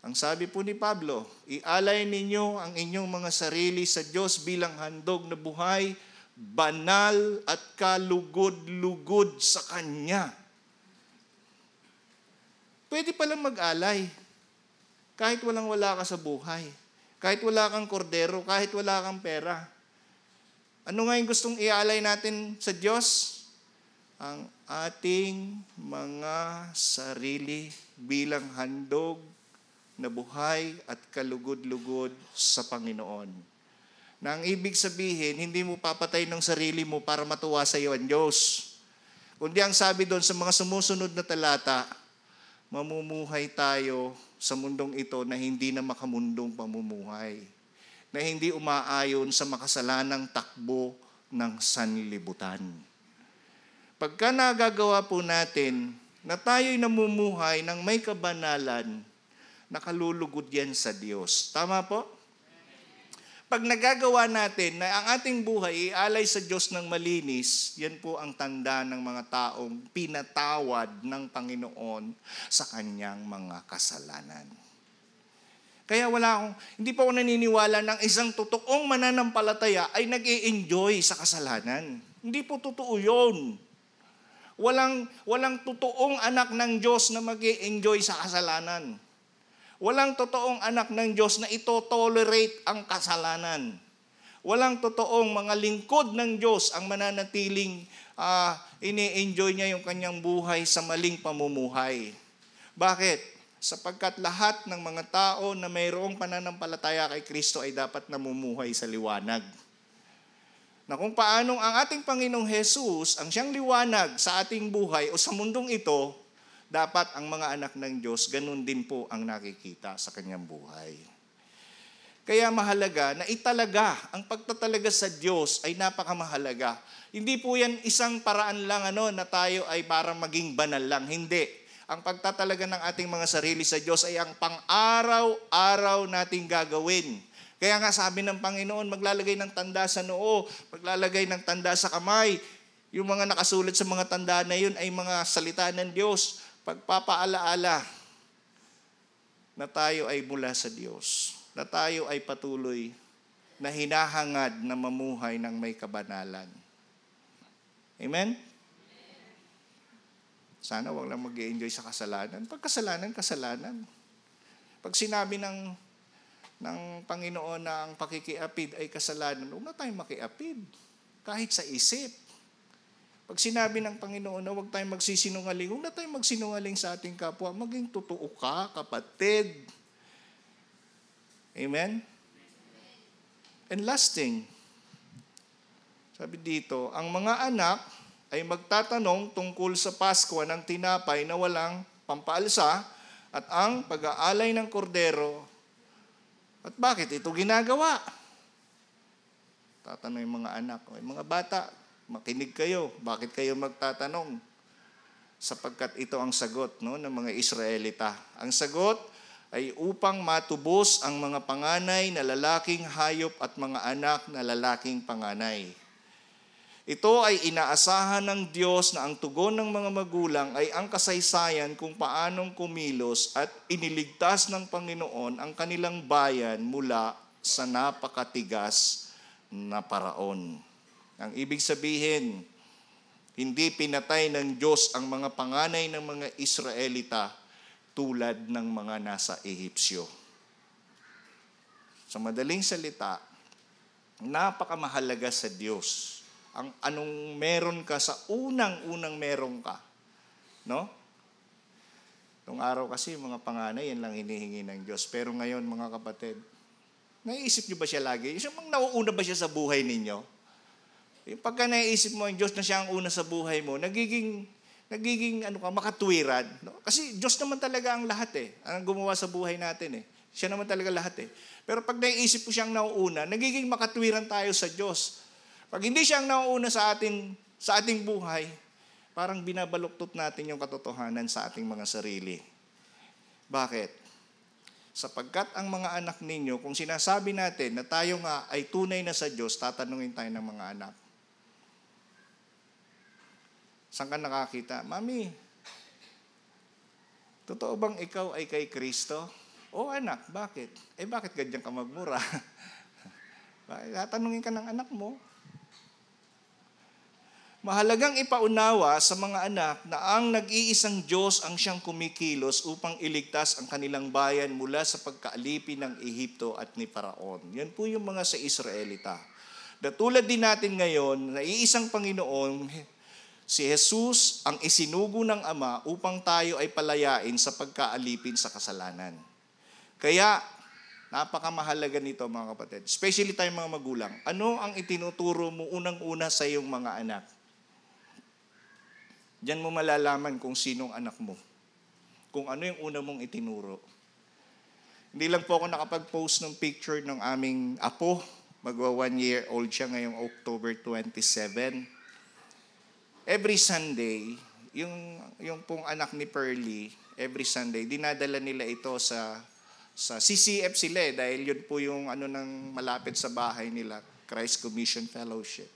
Speaker 2: Ang sabi po ni Pablo, ialay ninyo ang inyong mga sarili sa Diyos bilang handog na buhay, banal at kalugod-lugod sa Kanya. Pwede palang mag-alay kahit walang wala ka sa buhay. Kahit wala kang kordero, kahit wala kang pera. Ano nga yung gustong ialay natin sa Diyos? Ang ating mga sarili bilang handog na buhay at kalugod-lugod sa Panginoon. Na ang ibig sabihin, hindi mo papatay ng sarili mo para matuwa sa iyo ang Diyos. Kundi ang sabi doon sa mga sumusunod na talata, mamumuhay tayo sa mundong ito na hindi na makamundong pamumuhay. Na hindi umaayon sa makasalanang takbo ng sanlibutan. Pagka nagagawa po natin na tayo'y namumuhay ng may kabanalan, nakalulugod yan sa Diyos. Tama po? Pag nagagawa natin na ang ating buhay ialay sa Diyos ng malinis, yan po ang tanda ng mga taong pinatawad ng Panginoon sa kanyang mga kasalanan. Kaya wala akong, hindi pa ako naniniwala ng isang totoong mananampalataya ay nag enjoy sa kasalanan. Hindi po totoo yun. Walang, walang totoong anak ng Diyos na mag enjoy sa kasalanan. Walang totoong anak ng Diyos na ito tolerate ang kasalanan. Walang totoong mga lingkod ng Diyos ang mananatiling uh, ini-enjoy niya yung kanyang buhay sa maling pamumuhay. Bakit? Sapagkat lahat ng mga tao na mayroong pananampalataya kay Kristo ay dapat namumuhay sa liwanag na kung paanong ang ating Panginoong Jesus, ang siyang liwanag sa ating buhay o sa mundong ito, dapat ang mga anak ng Diyos, ganun din po ang nakikita sa kanyang buhay. Kaya mahalaga na italaga, ang pagtatalaga sa Diyos ay napakamahalaga. Hindi po yan isang paraan lang ano, na tayo ay para maging banal lang. Hindi. Ang pagtatalaga ng ating mga sarili sa Diyos ay ang pang-araw-araw nating gagawin. Kaya nga sabi ng Panginoon, maglalagay ng tanda sa noo, maglalagay ng tanda sa kamay. Yung mga nakasulat sa mga tanda na yun ay mga salita ng Diyos. Pagpapaalaala na tayo ay mula sa Diyos na tayo ay patuloy na hinahangad na mamuhay ng may kabanalan. Amen? Sana wag lang mag enjoy sa kasalanan. Pag kasalanan, kasalanan. Pag sinabi ng, ng Panginoon na ang pakikiapid ay kasalanan, huwag na tayong makiapid. Kahit sa isip. Pag sinabi ng Panginoon na huwag tayong magsisinungaling, huwag na tayong magsinungaling sa ating kapwa. Maging totoo ka, kapatid. Amen? And last thing, sabi dito, ang mga anak ay magtatanong tungkol sa Pasko ng tinapay na walang pampaalsa at ang pag-aalay ng kordero. At bakit ito ginagawa? Tatanong yung mga anak, o mga bata, makinig kayo. Bakit kayo magtatanong? Sapagkat ito ang sagot no, ng mga Israelita. Ang sagot, ay upang matubos ang mga panganay na lalaking hayop at mga anak na lalaking panganay. Ito ay inaasahan ng Diyos na ang tugon ng mga magulang ay ang kasaysayan kung paanong kumilos at iniligtas ng Panginoon ang kanilang bayan mula sa napakatigas na paraon. Ang ibig sabihin, hindi pinatay ng Diyos ang mga panganay ng mga Israelita tulad ng mga nasa Ehipsyo. Sa madaling salita, napakamahalaga sa Diyos ang anong meron ka sa unang-unang meron ka. No? Nung araw kasi, mga panganay, yan lang hinihingi ng Diyos. Pero ngayon, mga kapatid, naiisip niyo ba siya lagi? Siya mang nauuna ba siya sa buhay ninyo? Yung pagka naiisip mo ang Diyos na siya ang una sa buhay mo, nagiging nagiging ano ka, makatwiran. No? Kasi Diyos naman talaga ang lahat eh. Ang gumawa sa buhay natin eh. Siya naman talaga lahat eh. Pero pag naiisip ko siyang nauuna, nagiging makatwiran tayo sa Diyos. Pag hindi siyang nauuna sa atin sa ating buhay, parang binabaluktot natin yung katotohanan sa ating mga sarili. Bakit? Sapagkat ang mga anak ninyo, kung sinasabi natin na tayo nga ay tunay na sa Diyos, tatanungin tayo ng mga anak. Saan ka nakakita? Mami, totoo bang ikaw ay kay Kristo? O anak, bakit? Eh bakit ganyan ka magmura? Tatanungin ka ng anak mo. Mahalagang ipaunawa sa mga anak na ang nag-iisang Diyos ang siyang kumikilos upang iligtas ang kanilang bayan mula sa pagkaalipin ng Ehipto at ni Paraon. Yan po yung mga sa Israelita. Datulad din natin ngayon na iisang Panginoon Si Jesus ang isinugo ng Ama upang tayo ay palayain sa pagkaalipin sa kasalanan. Kaya, napakamahalaga nito mga kapatid. Especially tayong mga magulang. Ano ang itinuturo mo unang-una sa iyong mga anak? Diyan mo malalaman kung sinong anak mo. Kung ano yung una mong itinuro. Hindi lang po ako nakapag-post ng picture ng aming apo. Magwa one year old siya ngayong October 27 every Sunday, yung, yung pong anak ni Pearly, every Sunday, dinadala nila ito sa sa CCF sila eh, dahil yun po yung ano nang malapit sa bahay nila, Christ Commission Fellowship.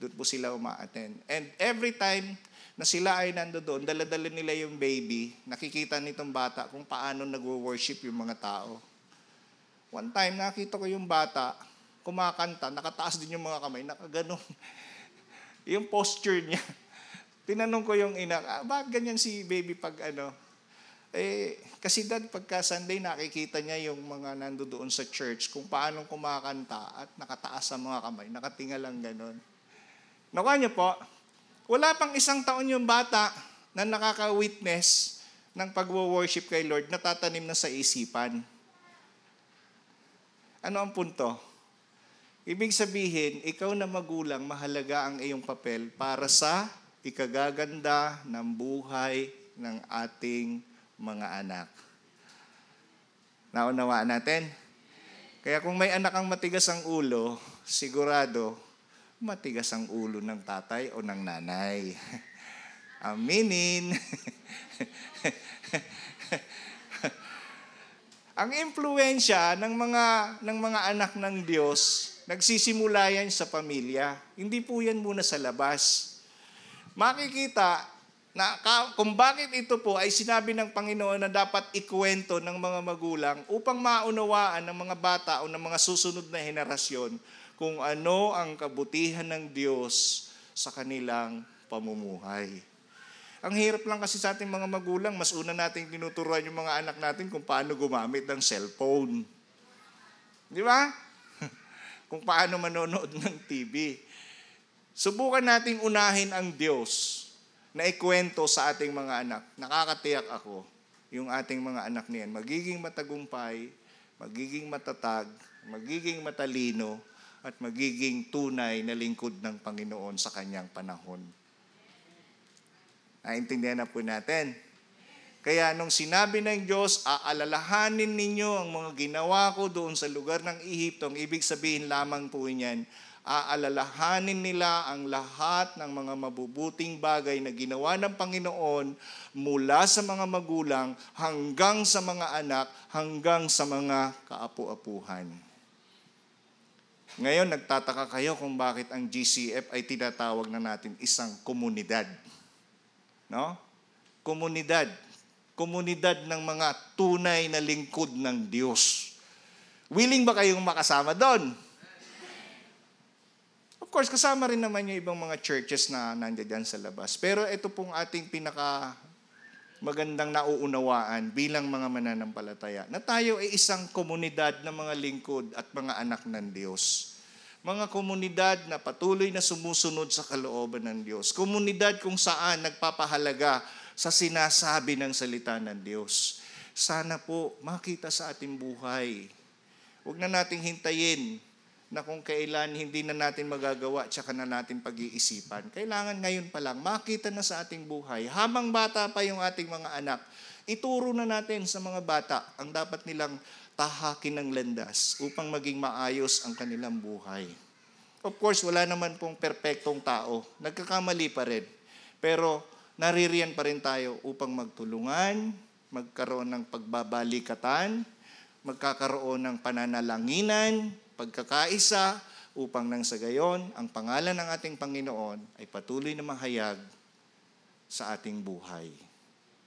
Speaker 2: Doon po sila uma-attend. And every time na sila ay nandoon, dala-dala nila yung baby, nakikita nitong bata kung paano nagwo-worship yung mga tao. One time, nakita ko yung bata, kumakanta, nakataas din yung mga kamay, nakaganon. yung posture niya. Tinanong ko yung ina, ah, bakit ganyan si baby pag ano? Eh, kasi dad, pagka Sunday, nakikita niya yung mga nando doon sa church kung paano kumakanta at nakataas sa mga kamay, nakatinga lang ganun. Nakuha niyo po, wala pang isang taon yung bata na nakaka-witness ng pagwo-worship kay Lord, natatanim na sa isipan. Ano ang punto? Ibig sabihin, ikaw na magulang, mahalaga ang iyong papel para sa ikagaganda ng buhay ng ating mga anak. Naunawaan natin? Kaya kung may anak ang matigas ang ulo, sigurado matigas ang ulo ng tatay o ng nanay. Aminin. ang impluensya ng mga ng mga anak ng Diyos, nagsisimula yan sa pamilya. Hindi po yan muna sa labas. Makikita na kung bakit ito po ay sinabi ng Panginoon na dapat ikwento ng mga magulang upang maunawaan ng mga bata o ng mga susunod na henerasyon kung ano ang kabutihan ng Diyos sa kanilang pamumuhay. Ang hirap lang kasi sa ating mga magulang, mas una nating tinuturuan yung mga anak natin kung paano gumamit ng cellphone. Di ba? kung paano manonood ng TV. Subukan nating unahin ang Diyos na ikwento sa ating mga anak. Nakakatiyak ako, yung ating mga anak niyan, magiging matagumpay, magiging matatag, magiging matalino, at magiging tunay na lingkod ng Panginoon sa kanyang panahon. Naintindihan na po natin. Kaya nung sinabi ng Diyos, aalalahanin ninyo ang mga ginawa ko doon sa lugar ng Ehipto, ang ibig sabihin lamang po niyan, aalalahanin nila ang lahat ng mga mabubuting bagay na ginawa ng Panginoon mula sa mga magulang hanggang sa mga anak, hanggang sa mga kaapu-apuhan. Ngayon, nagtataka kayo kung bakit ang GCF ay tinatawag na natin isang komunidad. No? Komunidad. Komunidad ng mga tunay na lingkod ng Diyos. Willing ba kayong makasama doon? Of course, kasama rin naman yung ibang mga churches na nandiyan sa labas. Pero ito pong ating pinaka magandang nauunawaan bilang mga mananampalataya na tayo ay isang komunidad ng mga lingkod at mga anak ng Diyos. Mga komunidad na patuloy na sumusunod sa kalooban ng Diyos. Komunidad kung saan nagpapahalaga sa sinasabi ng salita ng Diyos. Sana po makita sa ating buhay. Huwag na nating hintayin na kung kailan hindi na natin magagawa tsaka na natin pag-iisipan. Kailangan ngayon pa lang makita na sa ating buhay. Habang bata pa yung ating mga anak, ituro na natin sa mga bata ang dapat nilang tahakin ng landas upang maging maayos ang kanilang buhay. Of course, wala naman pong perpektong tao. Nagkakamali pa rin. Pero naririyan pa rin tayo upang magtulungan, magkaroon ng pagbabalikatan, magkakaroon ng pananalanginan, pagkakaisa, upang nang sa gayon, ang pangalan ng ating Panginoon ay patuloy na mahayag sa ating buhay.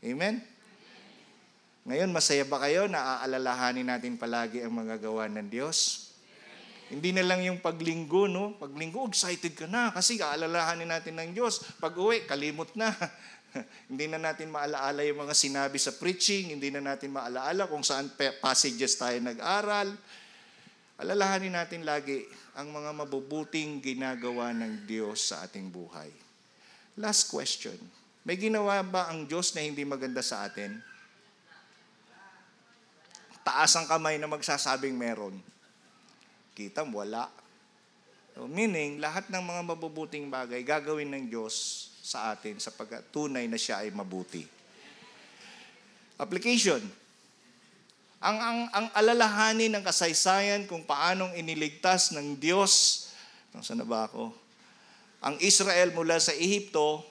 Speaker 2: Amen? Ngayon, masaya ba kayo na aalalahanin natin palagi ang mga gawa ng Diyos? Hindi na lang yung paglinggo, no? Paglinggo, excited ka na kasi aalalahanin natin ng Diyos. Pag uwi, kalimot na. hindi na natin maalaala yung mga sinabi sa preaching, hindi na natin maalaala kung saan passages tayo nag-aral. Alalahanin natin lagi ang mga mabubuting ginagawa ng Diyos sa ating buhay. Last question. May ginawa ba ang Diyos na hindi maganda sa atin? Taas ang kamay na magsasabing meron. Kita wala. So, meaning, lahat ng mga mabubuting bagay gagawin ng Diyos sa atin sapagkat tunay na siya ay mabuti. Application. Ang, ang, ang alalahanin ng kasaysayan kung paanong iniligtas ng Diyos, saan na ba ako? Ang Israel mula sa Ehipto,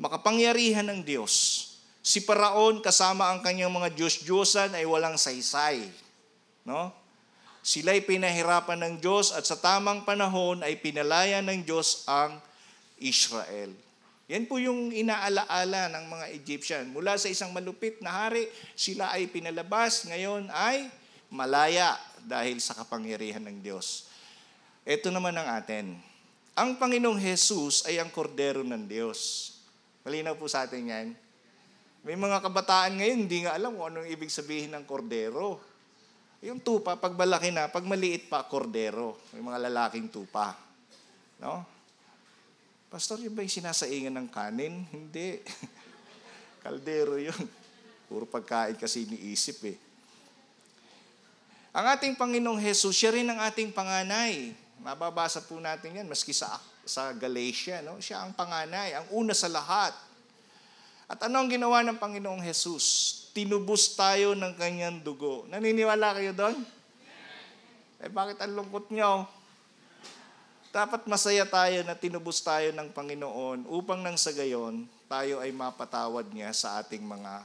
Speaker 2: makapangyarihan ng Diyos. Si Paraon kasama ang kanyang mga Diyos-Diyosan ay walang saysay. No? Sila'y pinahirapan ng Diyos at sa tamang panahon ay pinalaya ng Diyos ang Israel. Yan po yung inaalaala ng mga Egyptian. Mula sa isang malupit na hari, sila ay pinalabas, ngayon ay malaya dahil sa kapangyarihan ng Diyos. Ito naman ang atin. Ang Panginoong Jesus ay ang kordero ng Diyos. Malinaw po sa atin yan. May mga kabataan ngayon, hindi nga alam kung anong ibig sabihin ng kordero. Yung tupa, pag malaki na, pag maliit pa, kordero. May mga lalaking tupa. No? Pastor, yun ba yung sinasaingan ng kanin? Hindi. Kaldero yun. Puro pagkain kasi iniisip eh. Ang ating Panginoong Jesus, siya rin ang ating panganay. Mababasa po natin yan, maski sa, sa Galatia. No? Siya ang panganay, ang una sa lahat. At ano ang ginawa ng Panginoong Jesus? Tinubos tayo ng kanyang dugo. Naniniwala kayo doon? Eh bakit ang lungkot nyo? Dapat masaya tayo na tinubos tayo ng Panginoon upang nang sa gayon, tayo ay mapatawad niya sa ating mga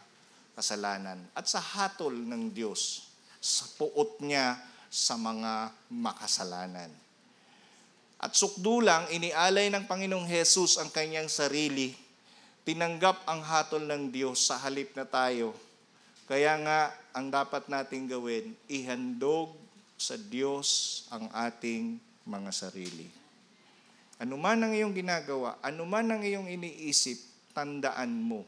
Speaker 2: kasalanan at sa hatol ng Diyos, sa puot niya sa mga makasalanan. At sukdulang, inialay ng Panginoong Hesus ang kanyang sarili. Tinanggap ang hatol ng Diyos sa halip na tayo. Kaya nga, ang dapat nating gawin, ihandog sa Diyos ang ating mga sarili. Ano man ang iyong ginagawa, ano man ang iyong iniisip, tandaan mo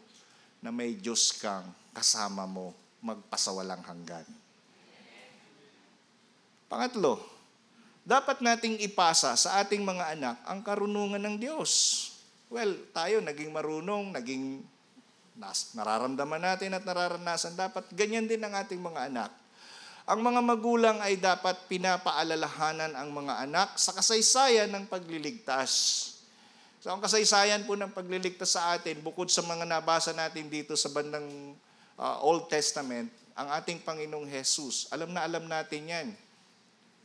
Speaker 2: na may Diyos kang kasama mo magpasawalang hanggan. Pangatlo, dapat nating ipasa sa ating mga anak ang karunungan ng Diyos. Well, tayo naging marunong, naging nas, nararamdaman natin at nararanasan, dapat ganyan din ang ating mga anak. Ang mga magulang ay dapat pinapaalalahanan ang mga anak sa kasaysayan ng pagliligtas. So ang kasaysayan po ng pagliligtas sa atin, bukod sa mga nabasa natin dito sa bandang uh, Old Testament, ang ating Panginoong Jesus, alam na alam natin yan.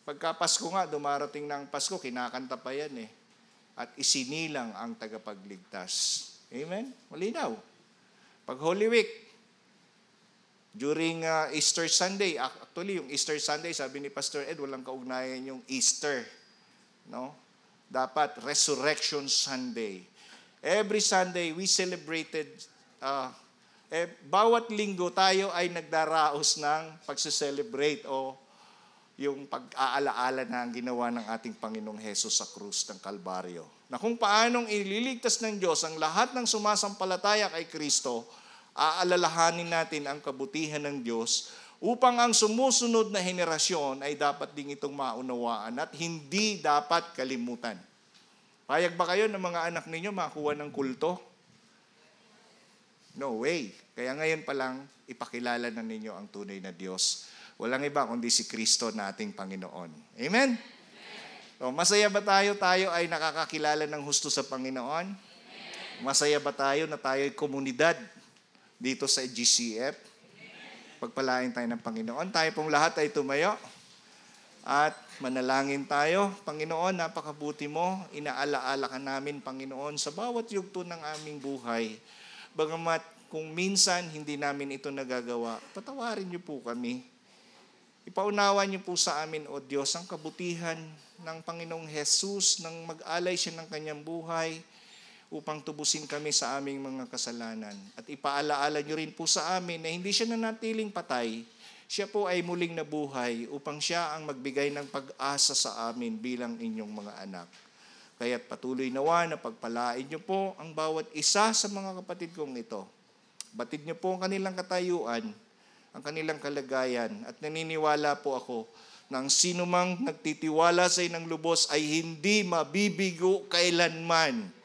Speaker 2: Pagka Pasko nga, dumarating na ang Pasko, kinakanta pa yan eh. At isinilang ang tagapagligtas. Amen? Malinaw. Pag Holy Week, during uh, Easter Sunday, actually yung Easter Sunday, sabi ni Pastor Ed, walang kaugnayan yung Easter. No? Dapat Resurrection Sunday. Every Sunday, we celebrated, uh, eh, bawat linggo tayo ay nagdaraos ng pagse-celebrate o yung pag-aalaala na ang ginawa ng ating Panginoong Hesus sa krus ng Kalbaryo. Na kung paanong ililigtas ng Diyos ang lahat ng sumasampalataya kay Kristo, aalalahanin natin ang kabutihan ng Diyos upang ang sumusunod na henerasyon ay dapat ding itong maunawaan at hindi dapat kalimutan. Payag ba kayo ng mga anak ninyo makuha ng kulto? No way. Kaya ngayon pa lang, ipakilala na ninyo ang tunay na Diyos. Walang iba kundi si Kristo na ating Panginoon. Amen? So, masaya ba tayo? Tayo ay nakakakilala ng husto sa Panginoon? Masaya ba tayo na tayo ay komunidad dito sa GCF? Pagpalain tayo ng Panginoon. Tayo pong lahat ay tumayo. At manalangin tayo. Panginoon, napakabuti mo. Inaalaala ka namin, Panginoon, sa bawat yugto ng aming buhay. Bagamat kung minsan hindi namin ito nagagawa, patawarin niyo po kami. Ipaunawa niyo po sa amin, O Diyos, ang kabutihan ng Panginoong Jesus nang mag-alay siya ng kanyang buhay upang tubusin kami sa aming mga kasalanan. At ipaalaala niyo rin po sa amin na hindi siya nanatiling patay, siya po ay muling nabuhay upang siya ang magbigay ng pag-asa sa amin bilang inyong mga anak. Kaya't patuloy nawa na pagpalain niyo po ang bawat isa sa mga kapatid kong ito. Batid niyo po ang kanilang katayuan, ang kanilang kalagayan, at naniniwala po ako na ang sino mang nagtitiwala sa inang lubos ay hindi mabibigo kailanman.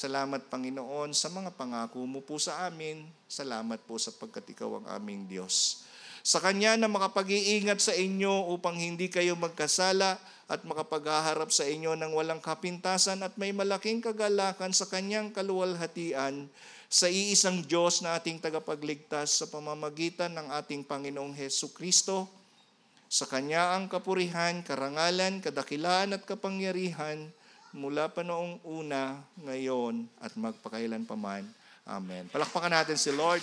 Speaker 2: Salamat Panginoon sa mga pangako mo po sa amin. Salamat po sapagkat ikaw ang aming Diyos. Sa Kanya na makapag-iingat sa inyo upang hindi kayo magkasala at makapaghaharap sa inyo ng walang kapintasan at may malaking kagalakan sa Kanyang kaluwalhatian sa iisang Diyos na ating tagapagligtas sa pamamagitan ng ating Panginoong Heso Kristo. Sa Kanya ang kapurihan, karangalan, kadakilaan at kapangyarihan mula pa noong una, ngayon, at magpakailan paman. Amen. Palakpakan natin si Lord.